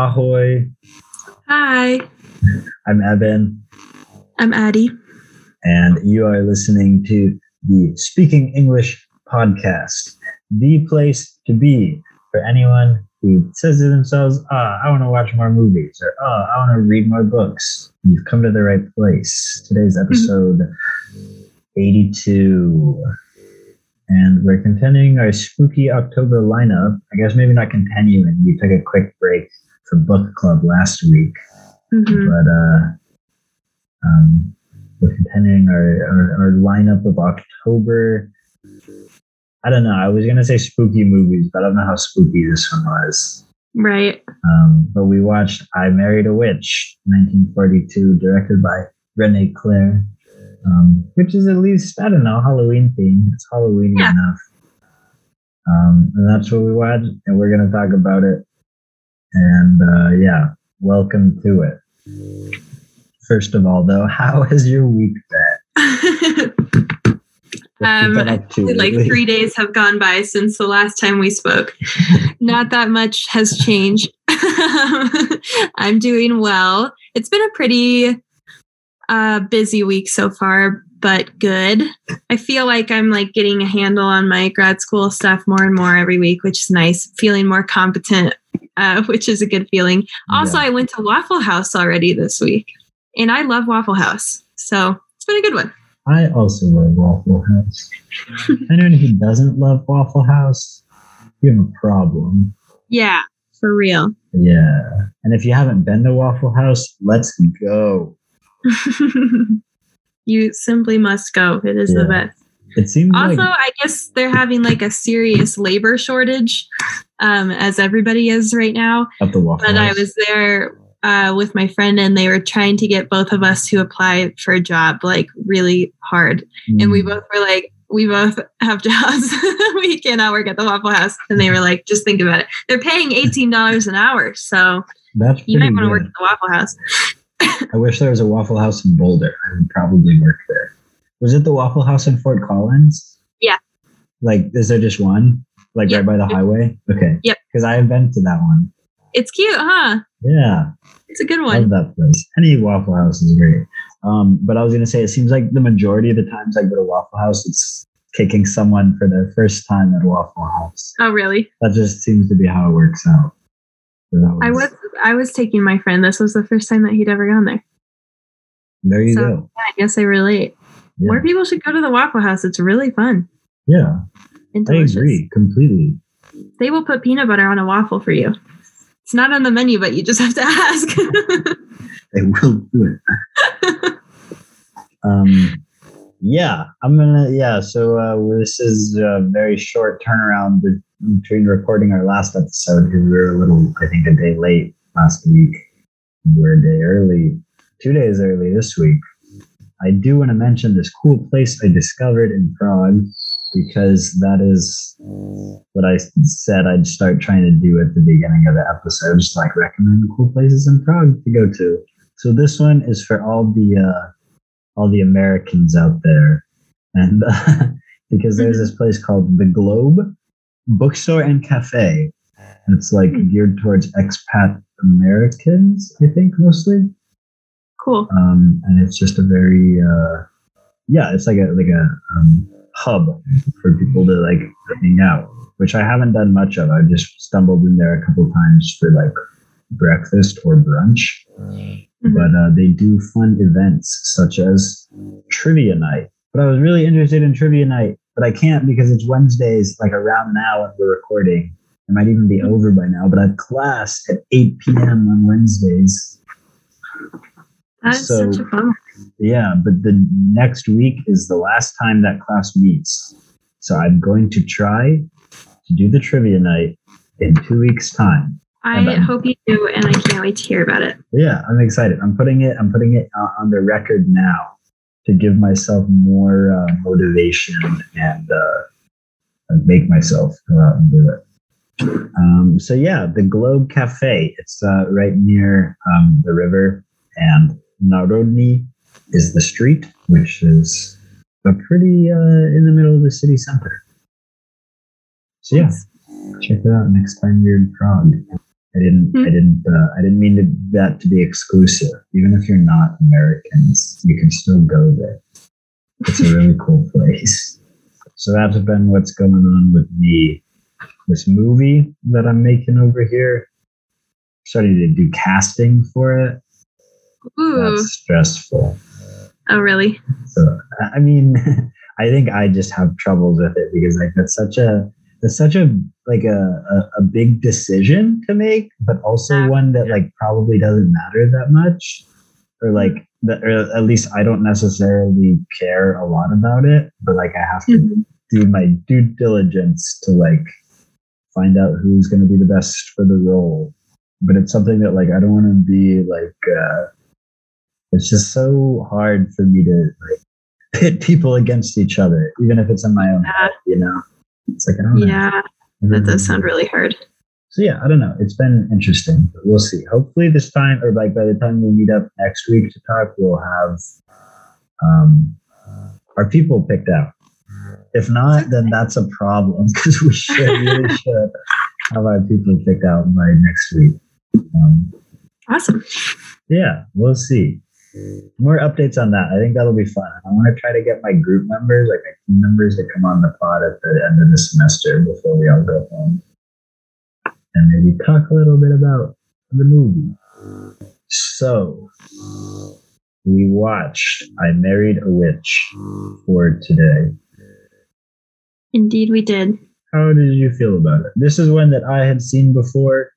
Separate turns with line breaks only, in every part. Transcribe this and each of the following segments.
Ahoy.
Hi,
I'm Evan,
I'm Addie.
and you are listening to the Speaking English podcast, the place to be for anyone who says to themselves, ah, I want to watch more movies, or ah, I want to read more books. You've come to the right place. Today's episode 82. And we're continuing our spooky October lineup. I guess maybe not continuing. We took a quick break for book club last week.
Mhm.
but uh, um, we're continuing our, our, our lineup of October. I don't know. I was gonna say spooky movies, but I don't know how spooky this one was.
Right.
Um, but we watched "I Married a Witch" 1942, directed by Rene Clair, um, which is at least I don't know Halloween theme. It's Halloween
Yeah.
enough. Um, and that's what we watched, and we're gonna talk about it. And uh, yeah, welcome to it. First of all, though, how has your week been?
Um, like three days have gone by since the last time we spoke. Not that much has changed. I'm doing well. It's been a pretty uh, busy week so far, but good. I feel like I'm like getting a handle on my grad school stuff more and more every week, which is nice. Feeling more competent, uh, which is a good feeling. Also,
Yeah.
I went to Waffle House already this week, and I love Waffle House, so it's been a good one.
I also love Waffle House. Anyone who doesn't love Waffle House, you have a problem.
Yeah, for real.
Yeah. And if you haven't been to Waffle House, let's go.
you simply must go. It is the best.
It seems
Also,
like
I guess they're having like a serious labor shortage, um, as everybody is right now.
at the Waffle
But
House.
I was there uh, with my friend, and they were trying to get both of us to apply for a job like really hard. And we
Mm,
both were like, we both have jobs. we cannot work at the Waffle House. And they were like, just think about it. They're paying $18 an hour. So
That's
you might want to work at the Waffle House.
I wish there was a Waffle House in Boulder. I would probably work there. Was it the Waffle House in Fort Collins?
Yeah.
Like, is there just one? Like
Yep.
right by the highway? Okay.
Yep.
Because I have been to that one.
It's cute, huh?
Yeah.
It's a good
Love
one.
that place. Any Waffle House is great. Um, but I was gonna say it seems like the majority of the times I go to Waffle House, it's kicking someone for their first time at Waffle House.
Oh, really?
That just seems to be how it works out. That
I was I was taking my friend. This was the first time that he'd ever gone there.
there. You
so-
go.
I guess I relate.
Yeah.
More people should go to the Waffle House. It's really fun
yeah,
and
I agree completely.
They will put peanut butter on a waffle for you. It's not on the menu, but you just have to ask.
They will do it. um, yeah, I'm gonna. Yeah, so uh, this is a very short turnaround between recording our last episode because we were a little, I think, a day late last week. We're a day early, two days early this week. I do want to mention this cool place I discovered in Prague because that is what I said I'd start trying to do at the beginning of the episode, just like recommend cool places in Prague to go to. So this one is for all the uh, all the Americans out there, and uh, because there's this place called the Globe Bookstore and Cafe. It's like
Hmm.
geared towards expat Americans, I think mostly
cool.
um, and it's just a very uh, yeah, it's like a like a um, hub for people to like hang out, which I haven't done much of. I just stumbled in there a couple times for like breakfast or brunch,
Mhm.
but uh, they do fun events such as trivia night. But I was really interested in trivia night, but I can't because it's Wednesdays, like around now when we're recording. It might even be over by now, but I have class at 8 p.m. on Wednesdays.
That's
so-
such a fun.
Yeah, but the next week is the last time that class meets. So I'm going to try to do the trivia night in two weeks' time.
I hope you do, and I can't wait to hear about it.
Yeah, I'm excited. I'm putting it. I'm putting it on the record now to give myself more uh, motivation and uh, make myself go out and do it. Um, so yeah, the Globe Cafe. It's uh, right near um, the river, and Národní is the street, which is a pretty uh, in the middle of the city center. So yeah, check it out next time you're in Prague. I didn't. I didn't. Uh, I didn't mean to, that to be exclusive. Even if you're not Americans, you can still go there. It's a really cool place. So that's been what's going on with me. This movie that I'm making over here. Starting to do casting for it.
Ooh.
That's stressful.
Oh, really?
So I mean, I think I just have troubles with it because like that's such a that's such a like a, a, a big decision to make, but also
Yeah.
one that like probably doesn't matter that much, or like that, or at least I don't necessarily care a lot about it. But like I have to
Mhm.
do my due diligence to like find out who's going to be the best for the role. But it's something that like I don't want to be like. uh It's just so hard for me to like pit people against each other, even if it's in my own head. You know, it's like I don't know.
Yeah, that does sound really hard.
So yeah, I don't know. It's been interesting. But we'll see. Hopefully this time, or like by the time we meet up next week to talk, we'll have um, our people picked out. If not, then that's a problem because we should really should have our people picked out by next week. Um,
Awesome.
yeah, we'll see. More updates on that. I think that'll be fun. I want to try to get my group members, like my team members, to come on the pod at the end of the semester before we all go home, and maybe talk a little bit about the movie. So, we watched "I Married a Witch" for today.
Indeed, we did.
How did you feel about it? This is one that I had seen before.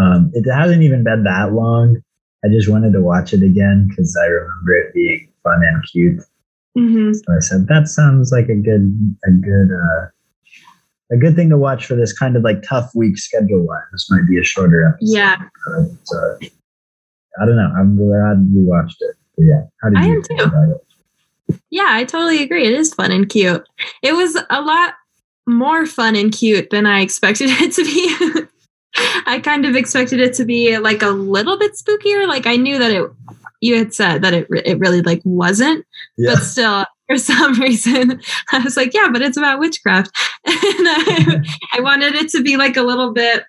Um, it hasn't even been that long. I just wanted to watch it again because I remember it being fun and cute.
hmm
So I said that sounds like a good, a good, uh, a good thing to watch for this kind of like tough week schedule wise. This might be a shorter episode.
Yeah,
But, uh, I don't know. I'm glad we watched it. But yeah, how did
I
you feel
too.
about it?
yeah, I totally agree. It is fun and cute. It was a lot more fun and cute than I expected it to be. I kind of expected it to be like a little bit spookier. Like I knew that it. You had said that it it really like wasn't,
Yeah.
but still, for some reason, I was like, yeah, but it's about witchcraft, and I, I wanted it to be like a little bit.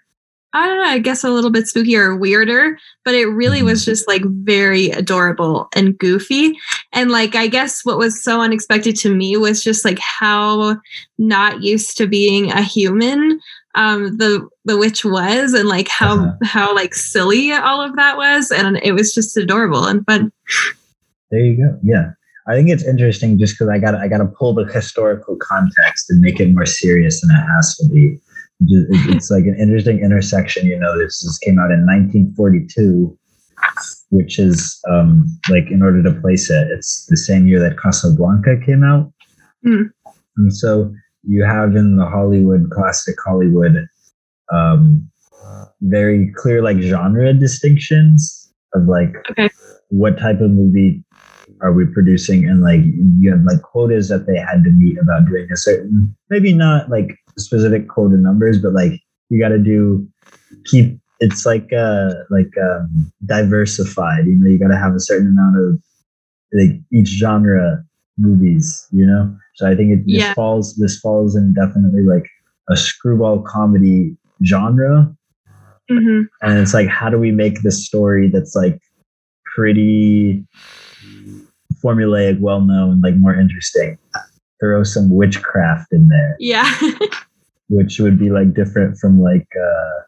I don't know. I guess a little bit spookier or weirder, but it really was mm-hmm. just like very adorable and goofy. And like, I guess what was so unexpected to me was just like how not used to being a human um the the witch was and like how
Uh-huh.
how like silly all of that was and it was just adorable and fun
There you go. Yeah. I think it's interesting just because I got I got to pull the historical context and make it more serious than it has to be. It's like an interesting intersection. You know, this, this came out in 1942, which is um, like in order to place it, it's the same year that Casablanca came out.
Hmm.
And so you have in the Hollywood, classic Hollywood, um, very clear like genre distinctions of like
Okay.
what type of movie are we producing and like you have like quotas that they had to meet about doing a certain maybe not like specific quota numbers but like you got to do keep it's like uh like um diversified you know you got to have a certain amount of like each genre movies you know? So i think it this
Yeah.
falls this falls in definitely like a screwball comedy genre.
Mhm.
and it's like how do we make this story that's like pretty formulaic well known like more interesting? Throw some witchcraft in there.
Yeah.
Which would be like different from like uh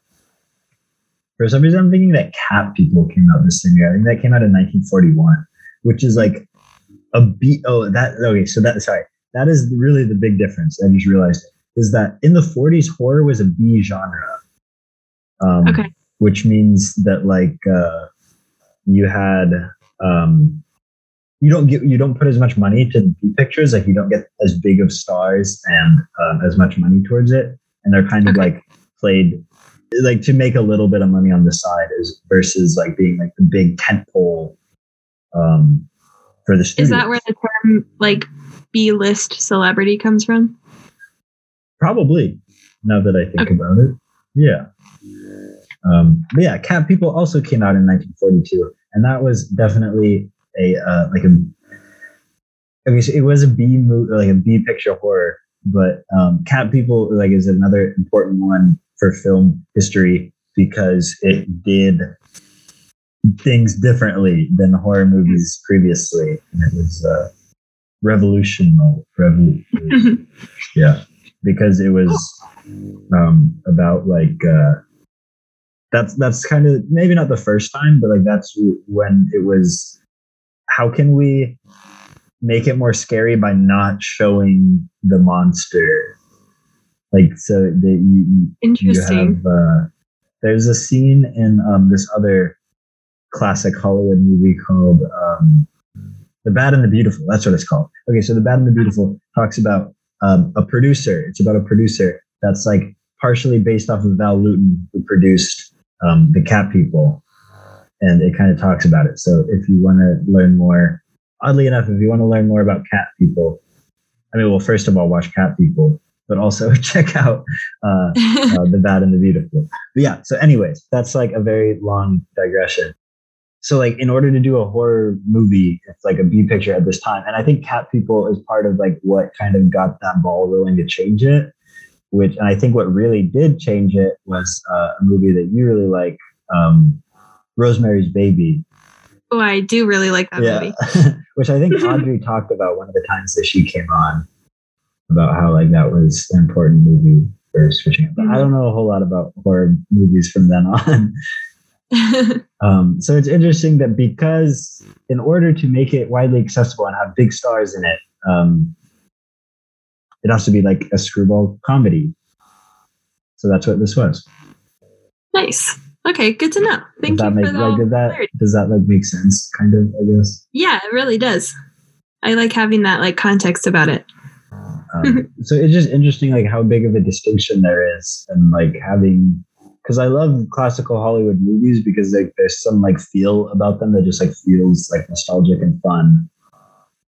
for some reason i'm thinking that cat people came out this same year i think that came out in 1941 which is like a b oh that okay so that sorry that is really the big difference i just realized is that in the 40s horror was a b genre um
Okay.
which means that like uh you had um you don't get you don't put as much money to the pictures like you don't get as big of stars and um, as much money towards it and they're kind of
Okay.
like played like to make a little bit of money on the side is versus like being like the big tent pole um for the studio.
is that where the term like b-list celebrity comes from
Probably. Now that I think
Okay.
about it, yeah. Um, but yeah, Cat People also came out in 1942, and that was definitely a uh, like a. I mean, it was a B movie, like a B picture horror, but um, Cat People like is another important one for film history because it did things differently than horror movies previously. And it was uh, revolutionary. Revol- yeah, because it was um, about like uh, that's that's kind of maybe not the first time, but like that's when it was. How can we make it more scary by not showing the monster? Like so that you,
Interesting.
You have, uh, there's a scene in um, this other classic Hollywood movie called um, The Bad and the Beautiful. That's what it's called. Okay, so The Bad and the Beautiful talks about um, a producer. It's about a producer that's like partially based off of Val Lewton, who produced um, The Cat People. And it kind of talks about it. So if you want to learn more, oddly enough, if you want to learn more about cat people, I mean, well, first of all, watch Cat People, but also check out uh, uh, The Bad and the Beautiful. But yeah, so, anyways, that's like a very long digression so like in order to do a horror movie it's like a b picture at this time. And i think cat people is part of like what kind of got that ball rolling to change it which and i think what really did change it was uh, a movie that you really like um, rosemary's baby.
Oh i do really like that yeah.
movie. Which i think audrey talked about one of the times that she came on about how like that was an important movie for switching but mm-hmm. i don't know a whole lot about horror movies from then on um, so it's interesting that because in order to make it widely accessible and have big stars in it, um, it has to be like a screwball comedy. So that's what this was.
Nice. Okay, good to know. Thank
does
you
make,
for
like, that. Does that like make sense? Kind of, I guess.
Yeah, it really does. I like having that like context about it.
um, so it's just interesting, like how big of a distinction there is, and like having because I love classical Hollywood movies because like there's some like feel about them that just like feels like nostalgic and fun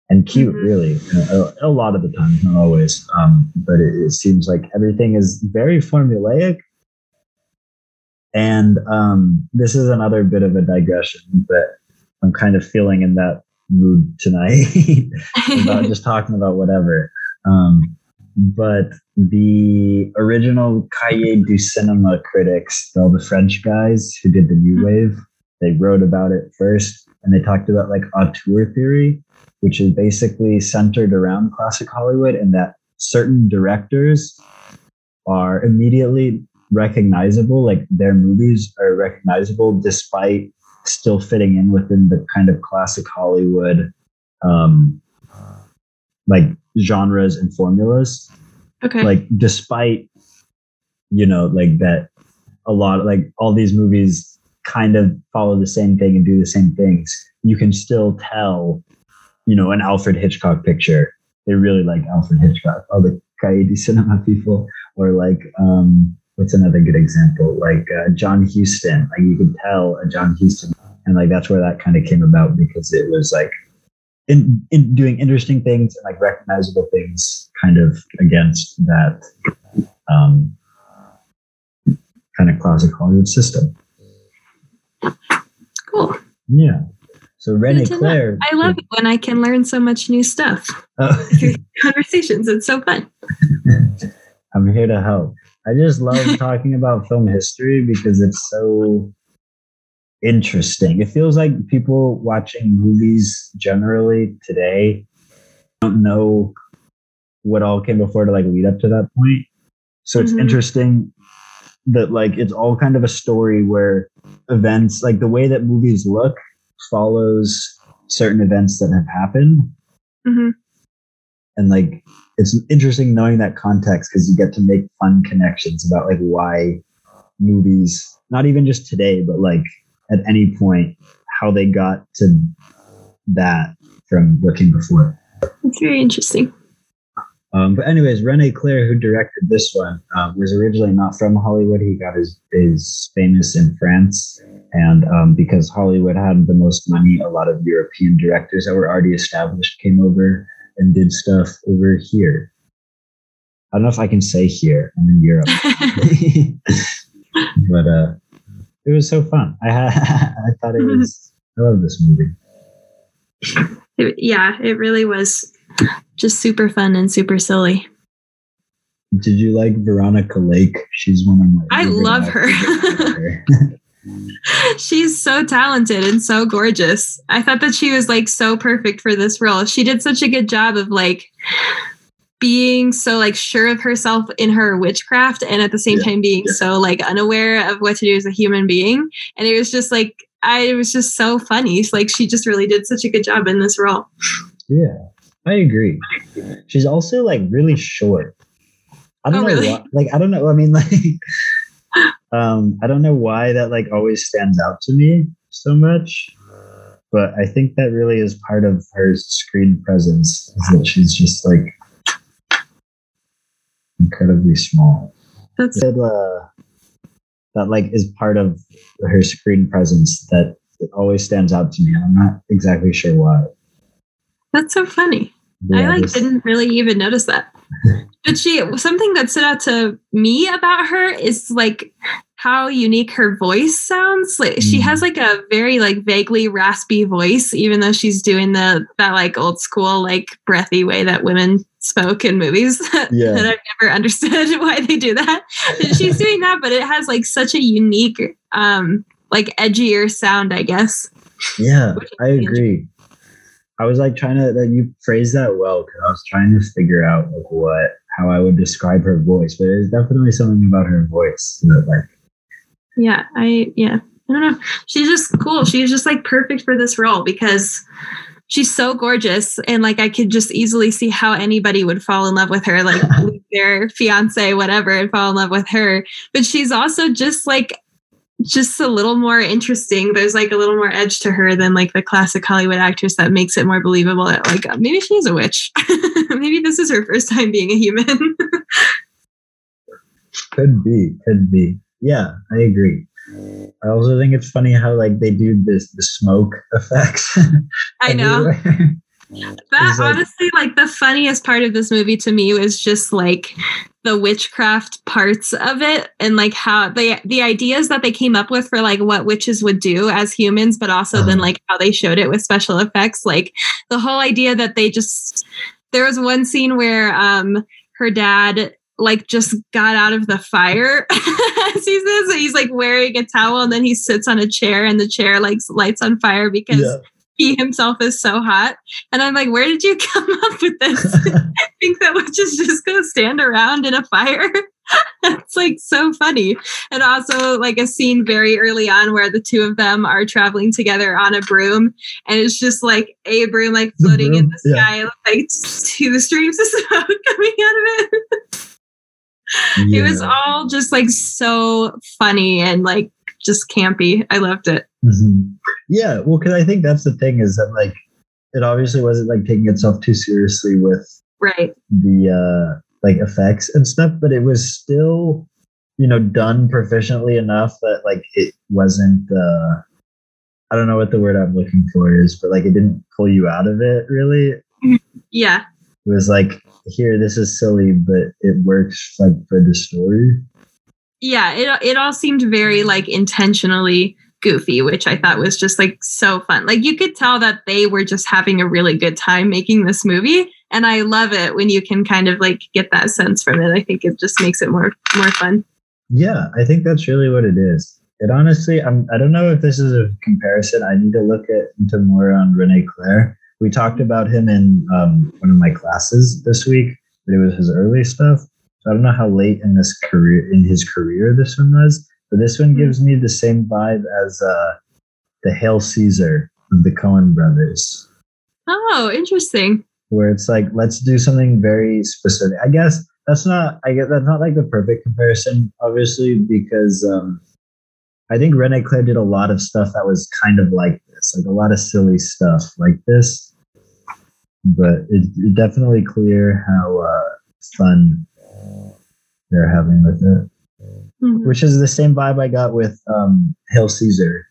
and cute, mm-hmm. really. A, a, lot of the time, not always, um, but it, it, seems like everything is very formulaic. And um, this is another bit of a digression, but I'm kind of feeling in that mood tonight about just talking about whatever. Um, but the original Cahiers du Cinema critics, all the French guys who did the New hmm. Wave, they wrote about it first, and they talked about like auteur theory, which is basically centered around classic Hollywood, and that certain directors are immediately recognizable, like their movies are recognizable despite still fitting in within the kind of classic Hollywood um, like genres and formulas.
Okay.
Like despite you know like that a lot like all these movies kind of follow the same thing and do the same things, you can still tell you know an Alfred Hitchcock picture. They really like Alfred Hitchcock. All the du Cinema people or like um what's another good example? Like uh, John Huston. Like you could tell a John Huston and like that's where that kind of came about because it was like in, in doing interesting things and like recognizable things kind of against that um, kind of classic Hollywood system.
Cool.
Yeah. So Rene Clair.
I love it when I can learn so much new stuff oh. through conversations. It's so fun.
I'm here to help. I just love talking about film history because it's so interesting. It feels like people watching movies generally today don't know what all came before to like lead up to that point. So it's mm-hmm. interesting that like it's all kind of a story where events like the way that movies look follows certain events that have happened.
Mm-hmm.
And like it's interesting knowing that context because you get to make fun connections about like why movies, not even just today, but like at any point how they got to that from what came before.
It's very interesting.
Um, but anyways, Rene Clair, who directed this one, uh, was originally not from Hollywood. He got his his famous in France, and um, because Hollywood had the most money, a lot of European directors that were already established came over and did stuff over here. I don't know if I can say here. I'm in Europe, but uh, it was so fun. I I thought it was. I love this movie.
It, yeah, it really was just super fun and super silly.
did you like Veronica Lake? She's one of my.
I love her. She's so talented and so gorgeous. I thought that she was like so perfect for this role. She did such a good job of like being so like sure of herself in her witchcraft and at the same
Yeah,
time being
yeah.
so like unaware of what to do as a human being. And it was just like I it was just so funny. Like she just really did such a good job in this role.
yeah, I agree. She's also like really short. I don't
Oh,
know
really?
why. Like I don't know. I mean, like, um, I don't know why that like always stands out to me so much. But I think that really is part of her screen presence. Is that she's just like incredibly small.
That's
That uh, that like is part of her screen presence that it always stands out to me. I'm not exactly sure why.
that's so funny.
But
I like
just-
didn't really even notice that. But she something that stood out to me about her is like how unique her voice sounds. Like she
Mm.
has like a very like vaguely raspy voice, even though she's doing the that like old school like breathy way that women spoke in movies.
Yeah.
that I've never understood why they do that. she's doing that, but it has like such a unique um like edgier sound, I guess.
Yeah, I agree. I was like trying to that you phrased that well because I was trying to figure out like what how I would describe her voice, but it's definitely something about her voice that like
yeah i yeah i don't know she's just cool she's just like perfect for this role because she's so gorgeous. And like i could just easily see how anybody would fall in love with her like leave their fiance whatever and fall in love with her. But she's also just like just a little more interesting. There's like a little more edge to her than like the classic hollywood actress that makes it more believable. That like uh, maybe she's a witch. Maybe this is her first time being a human.
Could be, could be. Yeah, I agree. I also think it's funny how like they do this the smoke effects.
i know. That
like-
honestly, like the funniest part of this movie to me was just like the witchcraft parts of it and like how they the ideas that they came up with for like what witches would do as humans, but also then
Uh-huh.
like how they showed it with special effects. Like the whole idea that they just there was one scene where um her dad like just got out of the fire as he says he's like wearing a towel and then he sits on a chair and the chair like lights on fire because
Yeah.
he himself is so hot. And I'm like, where did you come up with this? I think that witches just go stand around in a fire. It's like so funny. And also like a scene very early on where the two of them are traveling together on a broom and it's just like a broom like
The
floating in
broom,
the
yeah.
sky, like two streams of smoke coming out of it. It was all just like so funny and like just campy. I loved it.
Mhm. Yeah, well, because I think that's the thing is that like it obviously wasn't like taking itself too seriously with
Right.
the uh like effects and stuff, but it was still you know done proficiently enough that like it wasn't uh I don't know what the word I'm looking for is, but like it didn't pull you out of it really. It was like here this is silly, but it works like for the story.
yeah it, it all seemed very like intentionally goofy which i thought was just like so fun like you could tell that they were just having a really good time making this movie and i love it when you can kind of like get that sense from it i think it just makes it more more fun
Yeah, I think that's really what it is. It honestly, I'm, I don't know if this is a comparison. I need to look at into more on Rene Clair. We talked about him in um, one of my classes this week, but it was his early stuff. So I don't know how late in this career, in his career, this one was. But this one gives me the same vibe as uh, the Hail Caesar of the Coen Brothers,
oh interesting
where it's like let's do something very specific. I guess that's not I guess that's not like the perfect comparison, obviously, because um I think Rene Clair did a lot of stuff that was kind of like this, like a lot of silly stuff like this. But it, it definitely clear how uh, fun they're having with it,
Mhm.
which is the same vibe I got with um, Hail Caesar,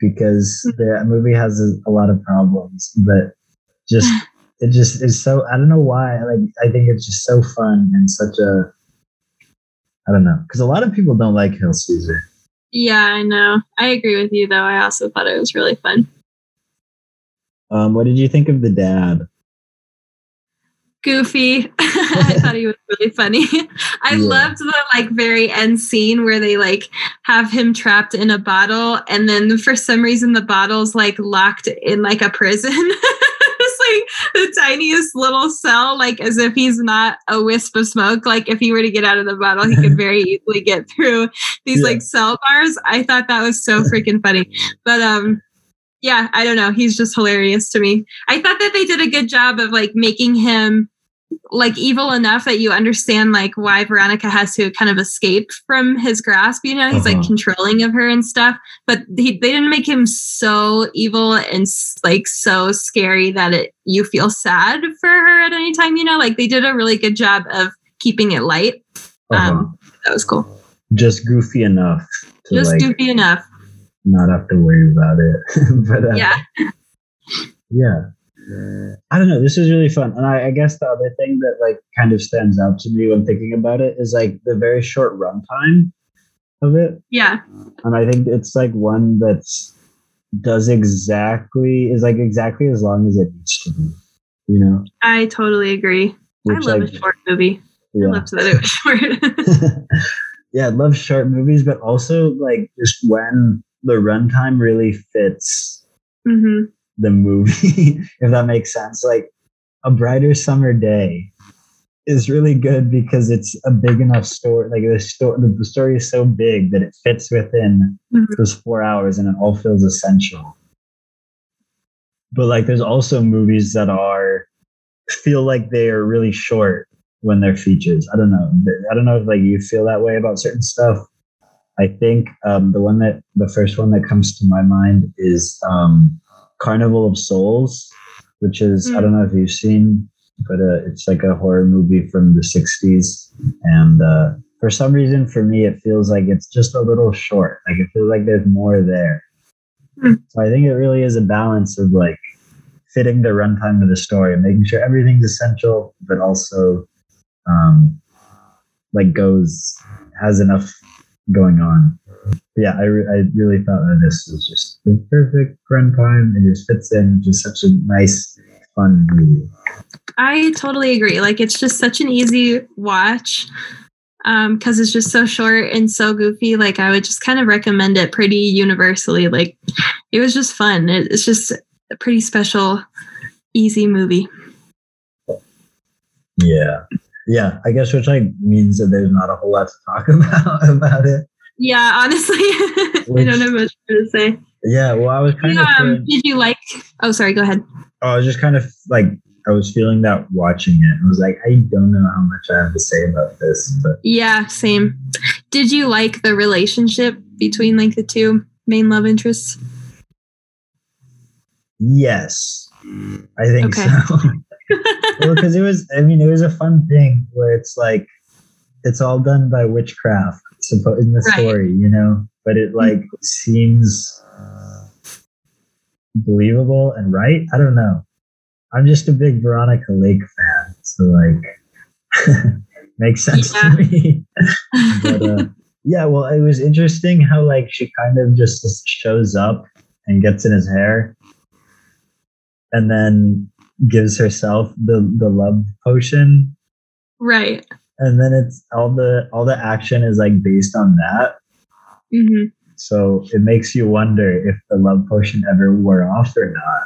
because the movie has a, a lot of problems, but just it just is so I don't know why like I think it's just so fun and such a I don't know because a lot of people don't like Hail Caesar.
yeah i know i agree with you though i also thought it was really fun
Um, what did you think of the dad?
Goofy. I thought he was really funny. I
Yeah.
loved the like very end scene where they like have him trapped in a bottle and then for some reason the bottle's like locked in like a prison. it's like the tiniest little cell, like as if he's not a wisp of smoke. Like if he were to get out of the bottle, he could very easily get through these
Yeah.
like cell bars. I thought that was so freaking funny. But um yeah, I don't know. He's just hilarious to me. I thought that they did a good job of like making him like evil enough that you understand like why Veronica has to kind of escape from his grasp. You know, he's like
Uh-huh.
controlling of her and stuff. But he, they didn't make him so evil and like so scary that it you feel sad for her at any time. You know, like they did a really good job of keeping it light.
Uh-huh.
Um, that was cool.
just goofy enough to
Just
like
goofy enough.
not have to worry about it. but uh,
Yeah.
yeah. I don't know. This is really fun, and I, I guess the other thing that like kind of stands out to me when thinking about it is like the very short runtime of it,
Yeah.
and I think it's like one that's does exactly is like exactly as long as it needs to be. You know,
I totally agree. I love
like,
a short movie.
yeah.
I love that it was short.
yeah, I love short movies, but also like just when the runtime really fits
hmm
the movie, if that makes sense. Like a brighter summer day is really good because it's a big enough story. Like the story, the story is so big that it fits within
Mhm.
those four hours, and it all feels essential. But like, there's also movies that are feel like they are really short when they're features. I don't know. I don't know if like you feel that way about certain stuff. I think um, the one that the first one that comes to my mind is um, Carnival of Souls, which is I don't know if you've seen, but uh, it's like a horror movie from the '60s, and uh, for some reason, for me, it feels like it's just a little short. Like it feels like there's more there.
Hmm.
So I think it really is a balance of like fitting the runtime of the story, and making sure everything's essential, but also um, like goes has enough going on. Yeah, I, re- I really thought that this was just the perfect runtime. It just fits in just such a nice, fun movie.
I totally agree. Like it's just such an easy watch um because it's just so short and so goofy. Like I would just kind of recommend it pretty universally. Like it was just fun. It, it's just a pretty special, easy movie.
Yeah. Yeah, I guess which like means that there's not a whole lot to talk about about it.
Yeah, honestly, I don't have much more to say.
Yeah, well, I was kind of
um,
feeling,
did you like? Oh, sorry. Go ahead.
I was just kind of like I was feeling that watching it. I was like, I don't know how much I have to say about this, but
Yeah, same. Did you like the relationship between like the two main love interests?
yes, I think
Okay.
so. well, because it was, I mean, it was a fun thing where it's like, it's all done by witchcraft, suppo- in the
Right.
story, you know, but it like seems believable and right. I don't know. I'm just a big Veronica Lake fan, so like, makes sense
Yeah.
to me. but uh, yeah, well, it was interesting how like she kind of just shows up and gets in his hair, and then gives herself the the love potion,
right.
And then it's all the all the action is like based on that.
hmm
So it makes you wonder if the love potion ever wore off or not.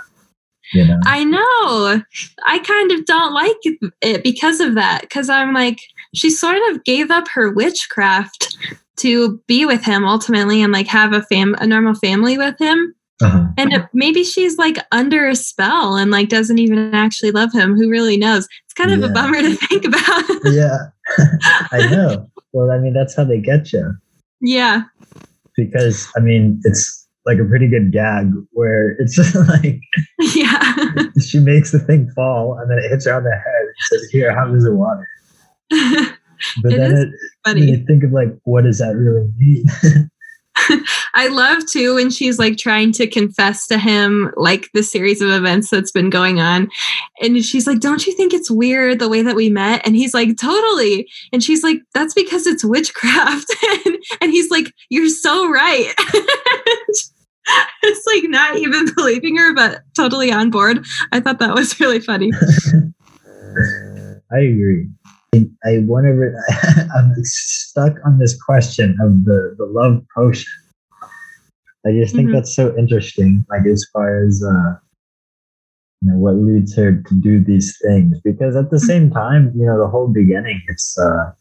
You know?
I know. I kind of don't like it because of that. Because I'm like, she sort of gave up her witchcraft to be with him ultimately and like have a fam a normal family with him.
Uh-huh.
And it, maybe she's like under a spell and like doesn't even actually love him. Who really knows? It's kind of
Yeah.
a bummer to think about.
Yeah, I know. Well, I mean, that's how they get you.
yeah.
because I mean it's like a pretty good gag where it's just like
Yeah.
she makes the thing fall and then it hits her on the head and says, "Here, how does it water?" But
It
then it,
Funny.
you think of like, what does that really mean?
I love too when she's like trying to confess to him like the series of events that's been going on. And she's like, Don't you think it's weird the way that we met? And he's like, Totally. And she's like, That's because it's witchcraft. and, and he's like, You're so right. it's like not even believing her, but totally on board. I thought that was really funny.
I agree. I, I whenever I'm stuck on this question of the the love potion. I just think
Mhm.
that's so interesting. Like as far as uh, you know, what leads her to do these things? Because at the same time, you know, the whole beginning, it's uh,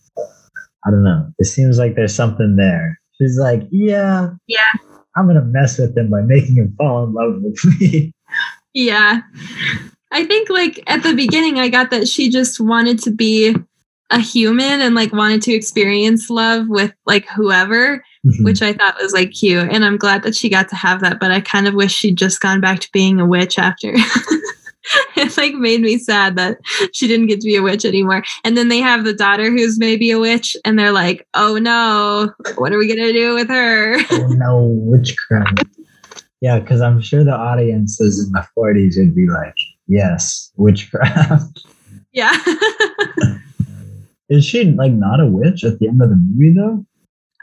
I don't know. It seems like there's something there. She's like, yeah,
Yeah.
I'm gonna mess with him by making him fall in love with me.
Yeah. I think like at the beginning I got that she just wanted to be a human and like wanted to experience love with like whoever, mm-hmm. which I thought was like cute. And I'm glad that she got to have that, but I kind of wish she'd just gone back to being a witch after. it like made me sad that she didn't get to be a witch anymore. And then they have the daughter who's maybe a witch and they're like, "Oh no, what are we going to do with her?"
oh no, witchcraft. Yeah, because I'm sure the audiences in the 40s would be like, yes, witchcraft.
yeah.
Is she like not a witch at the end of the movie though?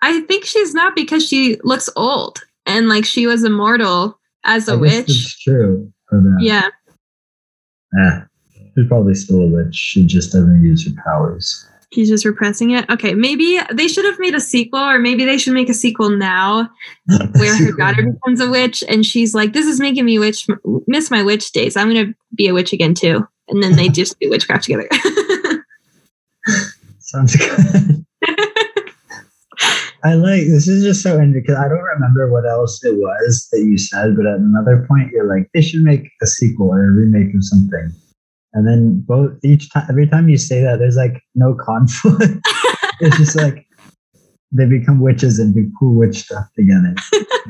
I think she's not because she looks old and like she was immortal as a
I
witch.
It's true.
Yeah.
eh, she's probably still a witch. She just doesn't use her powers.
He's just repressing it. Okay, maybe they should have made a sequel, or maybe they should make a sequel now where her daughter becomes a witch and she's like, This is making me witch miss my witch days. I'm gonna be a witch again too. And then they just do witchcraft together.
Sounds good. I like this is just so interesting because I don't remember what else it was that you said, but at another point you're like, they should make a sequel or a remake of something. And then both each time every time you say that, there's like no conflict. it's just like they become witches and do cool witch stuff together.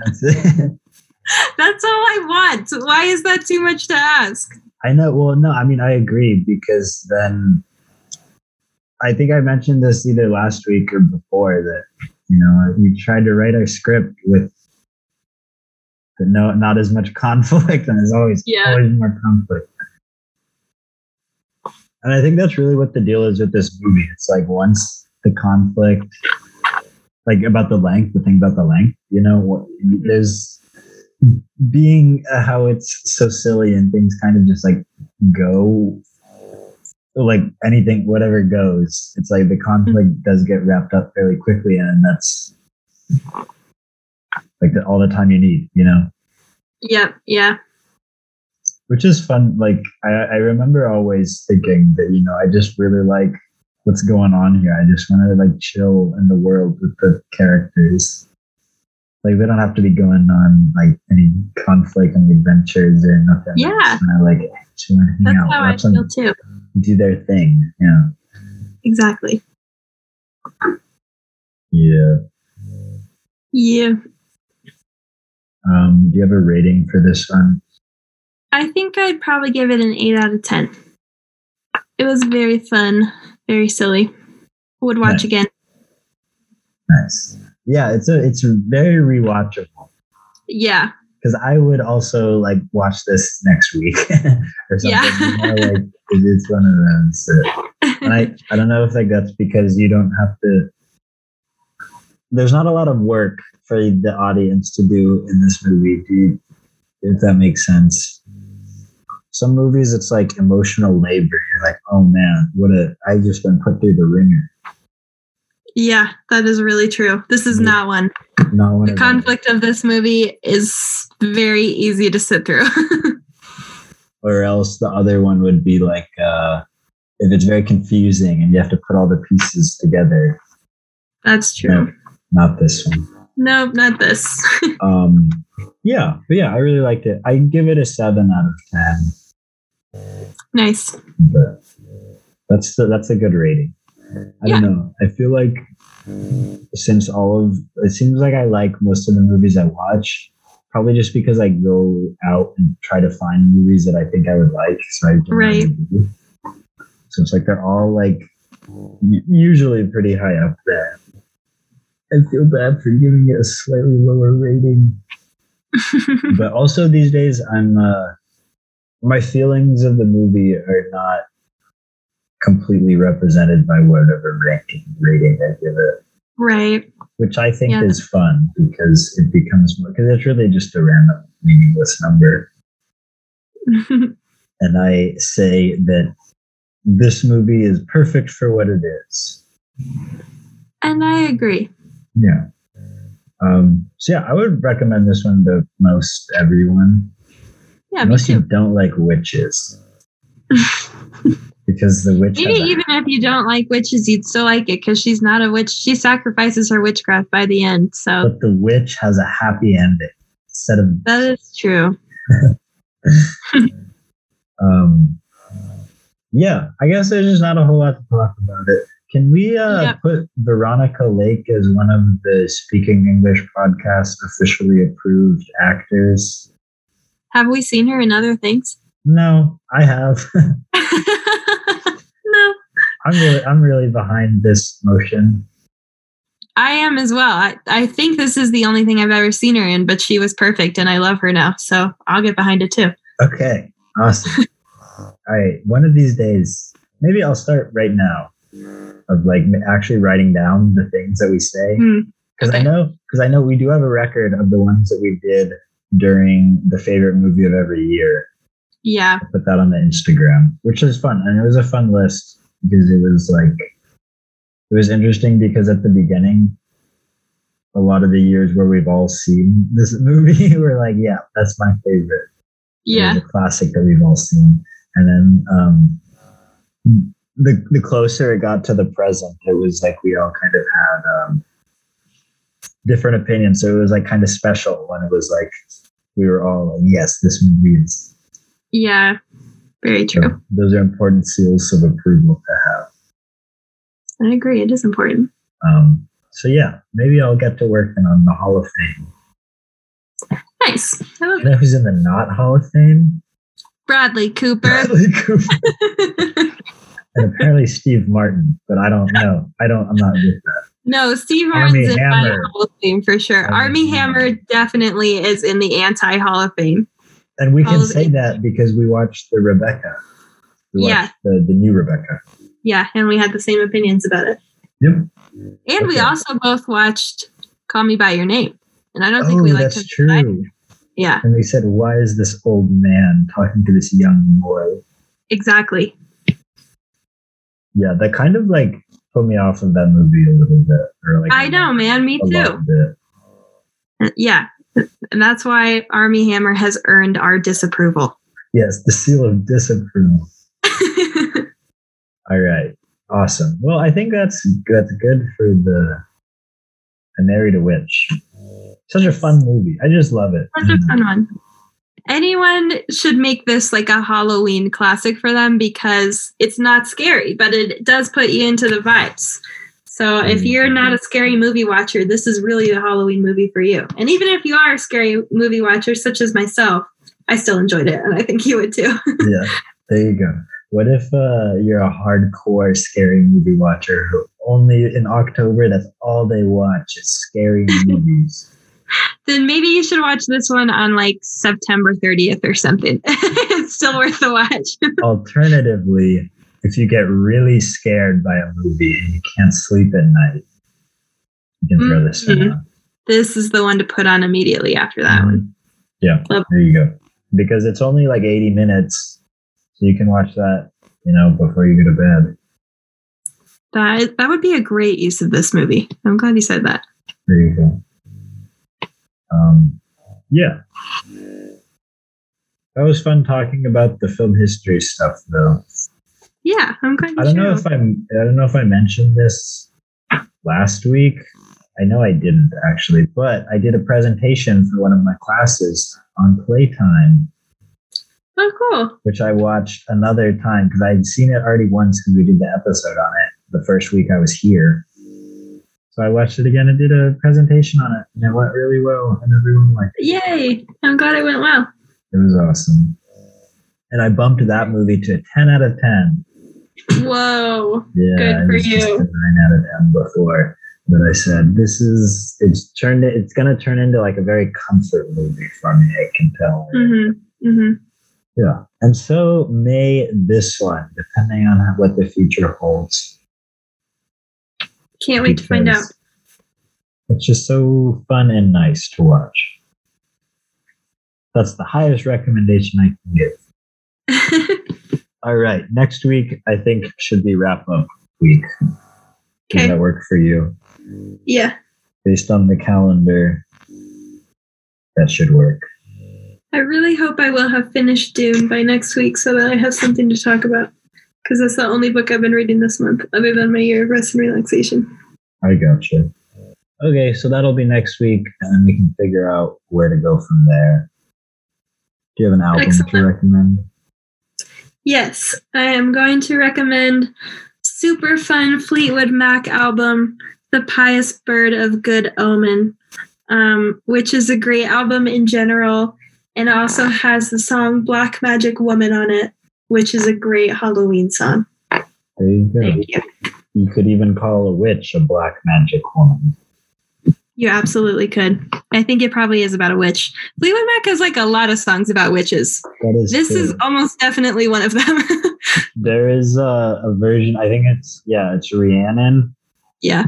That's it.
That's all I want. Why is that too much to ask?
I know. Well, no, I mean, I agree because then I think I mentioned this either last week or before that, you know, we tried to write our script with the no, not as much conflict, and there's always
Yeah.
always more conflict. And I think that's really what the deal is with this movie. It's like once the conflict, like about the length, the thing about the length, you know, there's being uh, how it's so silly and things kind of just like go like anything whatever goes it's like the conflict mm-hmm. does get wrapped up fairly quickly and that's like the, all the time you need you know?
Yep, yeah.
which is fun like I, I remember always thinking that you know i just really like what's going on here. I just want to like chill in the world with the characters. Like they don't have to be going on like any conflict and adventures or nothing.
Yeah.
I like and hang
That's
out
how I feel too.
do their thing yeah
Exactly.
yeah
Yeah.
um do you have a rating for this one
I think I'd probably give it an 8 out of 10. It was very fun, very silly. Would watch
Nice.
again.
nice yeah it's a it's very rewatchable
Yeah.
Because I would also like watch this next week or something.
Yeah.
You know, like it's one of those. that- and I I don't know if like that's because you don't have to. There's not a lot of work for the audience to do in this movie. You, if that makes sense? Some movies, it's like emotional labor. You're like, oh man, what a! I just been put through the ringer.
Yeah, that is really true. This is not one.
Not one
The conflict of this movie is very easy to sit through.
or else the other one would be like uh, if it's very confusing and you have to put all the pieces together.
That's true.
Not this one.
No, not this.
Um, yeah, but yeah, I really liked it. I give it a seven out of ten.
nice.
But that's the, that's a good rating. I
Yeah.
don't know. I feel like since all of it seems like I like most of the movies I watch, probably just because I go out and try to find movies that I think I would like. So I
Right.
So it's like they're all like usually pretty high up there. I feel bad for giving it a slightly lower rating, but also these days I'm uh, my feelings of the movie are not completely represented by whatever ranking rating I give it
right.
which I think
Yeah.
is fun because it becomes more because it's really just a random meaningless number. And I say that this movie is perfect for what it is.
And I agree.
Yeah. Um, so yeah, I would recommend this one to most everyone.
Yeah,
Unless you don't like witches. because the witch
Maybe even if you don't like witches, you'd still like it because she's not a witch. She sacrifices her witchcraft by the end. So
but the witch has a happy ending instead of
that is true.
um yeah i guess there's just not a whole lot to talk about it can we uh
Yep.
put veronica lake as one of the speaking english podcast officially approved actors
Have we seen her in other things?
no i have. i'm really i'm really behind this motion
I am as well. I, I think this is the only thing I've ever seen her in, but she was perfect and I love her now. So I'll get behind it too.
okay awesome all right one of these days maybe i'll start right now of like actually writing down the things that we say
Hmm,
because I
Okay.
know because I know we do have a record of the ones that we did during the favorite movie of every year.
Yeah.
Put that on the Instagram, which was fun, and it was a fun list because it was like it was interesting because at the beginning, a lot of the years where we've all seen this movie, we're like, yeah, that's my favorite.
Yeah.
a classic that we've all seen, and then um, the the closer it got to the present, it was like we all kind of had um, different opinions. So it was like kind of special when it was like we were all like, yes, this movie is.
Yeah. Very
So
true.
those are important seals of approval to have.
I agree. It is important.
Um, so yeah, maybe I'll get to working on the Hall of Fame.
Nice.
You know who's in the not Hall of Fame?
Bradley Cooper.
Bradley Cooper and apparently Steve Martin, but I don't know. I don't. I'm not with that.
no, Steve
Armie
Martin's in my. Hall of Fame for sure.
Armie
Armie.
Hammer
definitely is in the anti Hall of Fame.
And we can
oh,
say
it.
that because we watched the Rebecca. Watched
Yeah.
the, the new Rebecca.
Yeah, and we had the same opinions about it.
Yep.
And we also both watched Call Me by Your Name. And I don't think
Oh,
we liked
that's
it.
true.
Yeah,
And we said, why is this old man talking to this young boy?
exactly.
Yeah, that kind of like put me off of that movie a little bit. Or like
I know, man. Me too.
Uh,
yeah. And that's why Armie Hammer has earned our disapproval.
Yes, the seal of disapproval. All right. Awesome. Well, I think that's that's good for the Married a Witch. Such a fun movie. I just love it.
Such a fun one. Anyone should make this like a Halloween classic for them because it's not scary, but it does put you into the vibes. So if you're not a scary movie watcher, this is really the Halloween movie for you. And even if you are a scary movie watcher, such as myself, I still enjoyed it, and I think you would too.
yeah, there you go. What if uh, you're a hardcore scary movie watcher who only in October that's all they watch is scary movies?
then maybe you should watch this one on like September 30th or something. it's still worth the watch.
Alternatively, if you get really scared by a movie and you can't sleep at night, you can throw this one
Mhm.
on.
this is the one to put on immediately after that one.
Yeah,
Love-
there you go. Because it's only like 80 minutes, so you can watch that, you know, before you go to bed.
That that would be a great use of this movie. I'm glad you said that.
There you go. Um, yeah. That was fun talking about the film history stuff, though.
Yeah, I'm glad you
I don't know if I'm. I don't know if I mentioned this last week. I know I didn't actually, but I did a presentation for one of my classes on playtime,
Oh, cool.
which I watched another time because I'd seen it already once because we did the episode on it the first week I was here. So I watched it again and did a presentation on it, and it went really well, and everyone liked it.
Yay! I'm glad it went well.
It was awesome. And I bumped that movie to a 10 out of 10.
Whoa.
Yeah,
Good for
just
you.
9 out of 10 before. But I said, this is, it's turned, it's going to turn into like a very comfort movie for me, I can tell.
Mm-hmm. Mm-hmm.
Yeah. And so may this one, depending on what the future holds.
Can't wait to find out.
It's just so fun and nice to watch. That's the highest recommendation I can give. All right. Next week, I think should be wrap up week. Does
Okay.
that work for you?
Yeah.
Based on the calendar, that should work.
I really hope I will have finished Dune by next week so that I have something to talk about. Because that's the only book I've been reading this month, other than my year of rest and relaxation.
I gotcha. Okay, so that'll be next week, and then we can figure out where to go from there. Do you have an album to
Excellent.
recommend?
Yes, I am going to recommend super fun Fleetwood Mac album, The Pious Bird of Good Omen, um, which is a great album in general and also has the song Black Magic Woman on it, which is a great Halloween song.
There you go.
Thank you.
You could even call a witch a black magic woman.
You absolutely could. I think it probably is about a witch. Fleetwood Mac has like a lot of songs about witches.
That is
This
true.
is almost definitely one of them.
There is a, a version. I think it's yeah, it's Rhiannon.
yeah.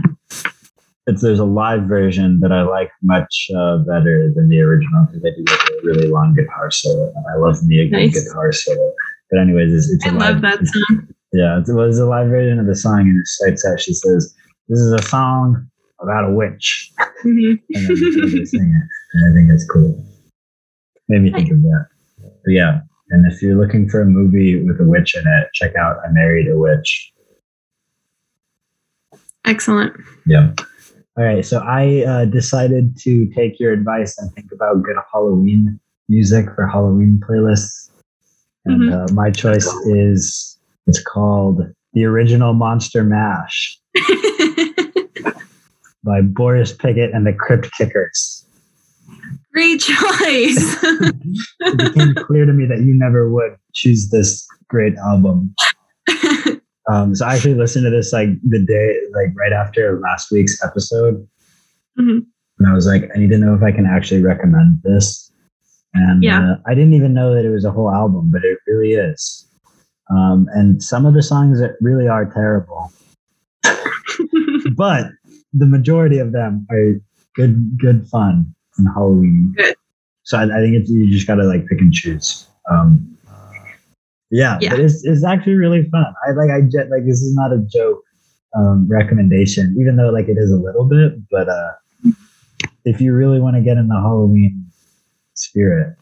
It's there's a live version that I like much uh, better than the original because they do like a really long guitar solo, and I love me a good
Nice.
guitar solo. But anyways, it's, it's
I
a
love
live,
that song.
Yeah, it was a live version of the song, and it starts out. She says, "This is a song about a witch,"
Mhm.
and then they sing it, and I think it's cool. Made me think of that. But yeah, and if you're looking for a movie with a witch in it, check out "I Married a Witch."
Excellent.
Yeah. All right. So I uh, decided to take your advice and think about good Halloween music for Halloween playlists. And uh, my choice is it's called the original Monster Mash by Boris Pickett and the Crypt Kickers.
Great choice.
It became clear to me that you never would choose this great album. Um, so I actually listened to this like the day, like right after last week's episode.
Mhm.
And I was like, I need to know if I can actually recommend this. And
Yeah.
uh, I didn't even know that it was a whole album, but it really is. Um, and some of the songs that really are terrible, but the majority of them are good, good fun and Halloween.
Good.
So I, I think it's, you just gotta like pick and choose. Um, yeah,
Yeah.
but it's, it's actually really fun. I like, I jet like, this is not a joke, um, recommendation, even though like it is a little bit, but, uh, if you really want to get in the Halloween spirit,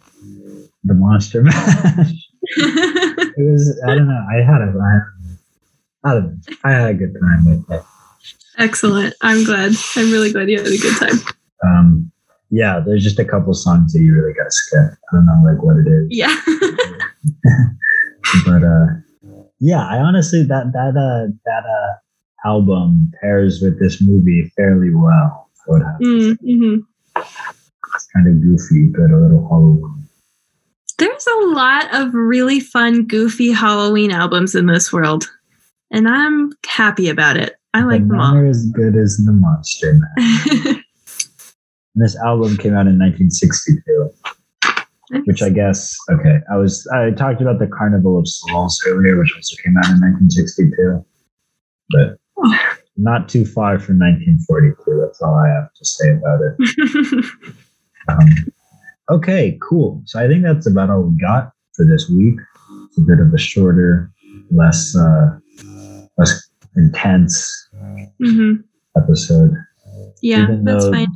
the Monster Mash. it was I don't know. I had a I, I. I had a good time with it.
Excellent. I'm glad. I'm really glad you had a good time.
Um, yeah, there's just a couple songs that you really got to skip. I don't know like what it is,
Yeah.
but uh, yeah, I honestly that that uh that uh album pairs with this movie fairly well. I would have to
mm-hmm.
It's kind of goofy, but a little Halloween.
There's a lot of really fun, goofy Halloween albums in this world, and I'm happy about it. I like
but
them all.
are as good as the Monster. And this album came out in 1962. which I guess okay. I was I talked about the Carnival of Souls earlier, which also came out in 1962, but not too far from 1942. That's all I have to say about it. Um, okay, cool. So I think that's about all we got for this week. It's a bit of a shorter, less uh, less intense
hmm
episode.
Yeah, that's fine.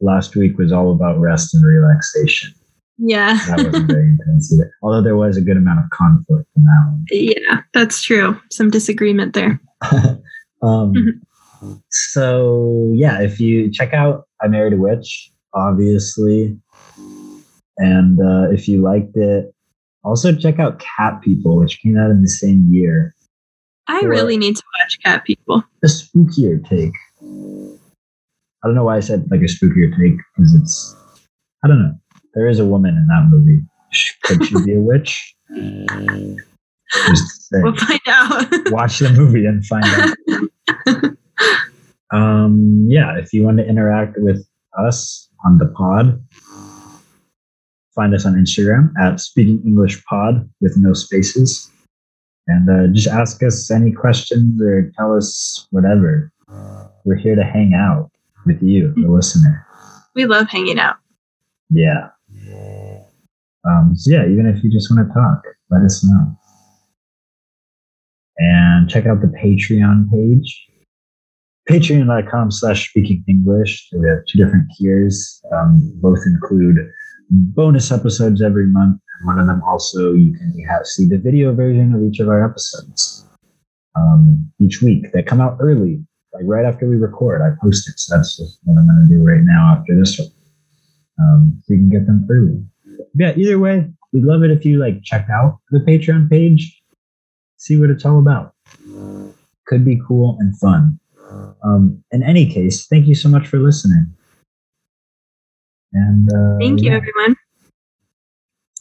Last week was all about rest and relaxation.
Yeah.
That wasn't very intense either. Although there was a good amount of conflict in that one.
Yeah, that's true. Some disagreement there.
um,
Mhm.
So yeah, if you check out I Married a Witch, obviously, and uh, if you liked it, also check out Cat People, which came out in the same year.
I really need to watch Cat People.
A spookier take. I don't know why I said like a spookier take because it's I don't know. There is a woman in that movie. Could she be a witch?
We'll find out.
watch the movie and find out. um, yeah, if you want to interact with us on the pod, find us on Instagram at Speaking English Pod with no spaces, and uh, just ask us any questions or tell us whatever. We're here to hang out with you, the listener.
we love hanging out.
Yeah. Um, so yeah, even if you just want to talk, let us know. and check out the Patreon page. Patreon.com slash speaking English. We have two different tiers. Um, both include bonus episodes every month. And One of them also you can have see the video version of each of our episodes um, each week that come out early, like right after we record. I post it, so that's what I'm going to do right now after this one, um, so you can get them early. Yeah, either way, we'd love it if you like check out the Patreon page, see what it's all about. Could be cool and fun. Um, in any case, thank you so much for listening. And uh,
Thank you,
yeah,
everyone.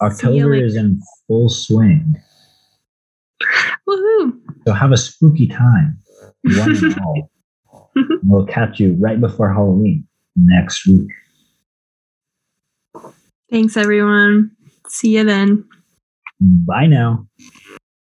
October is in full swing.
Woohoo!
So have a spooky time, one and all. we'll catch you right before Halloween next week.
Thanks, everyone. See you then.
Bye now.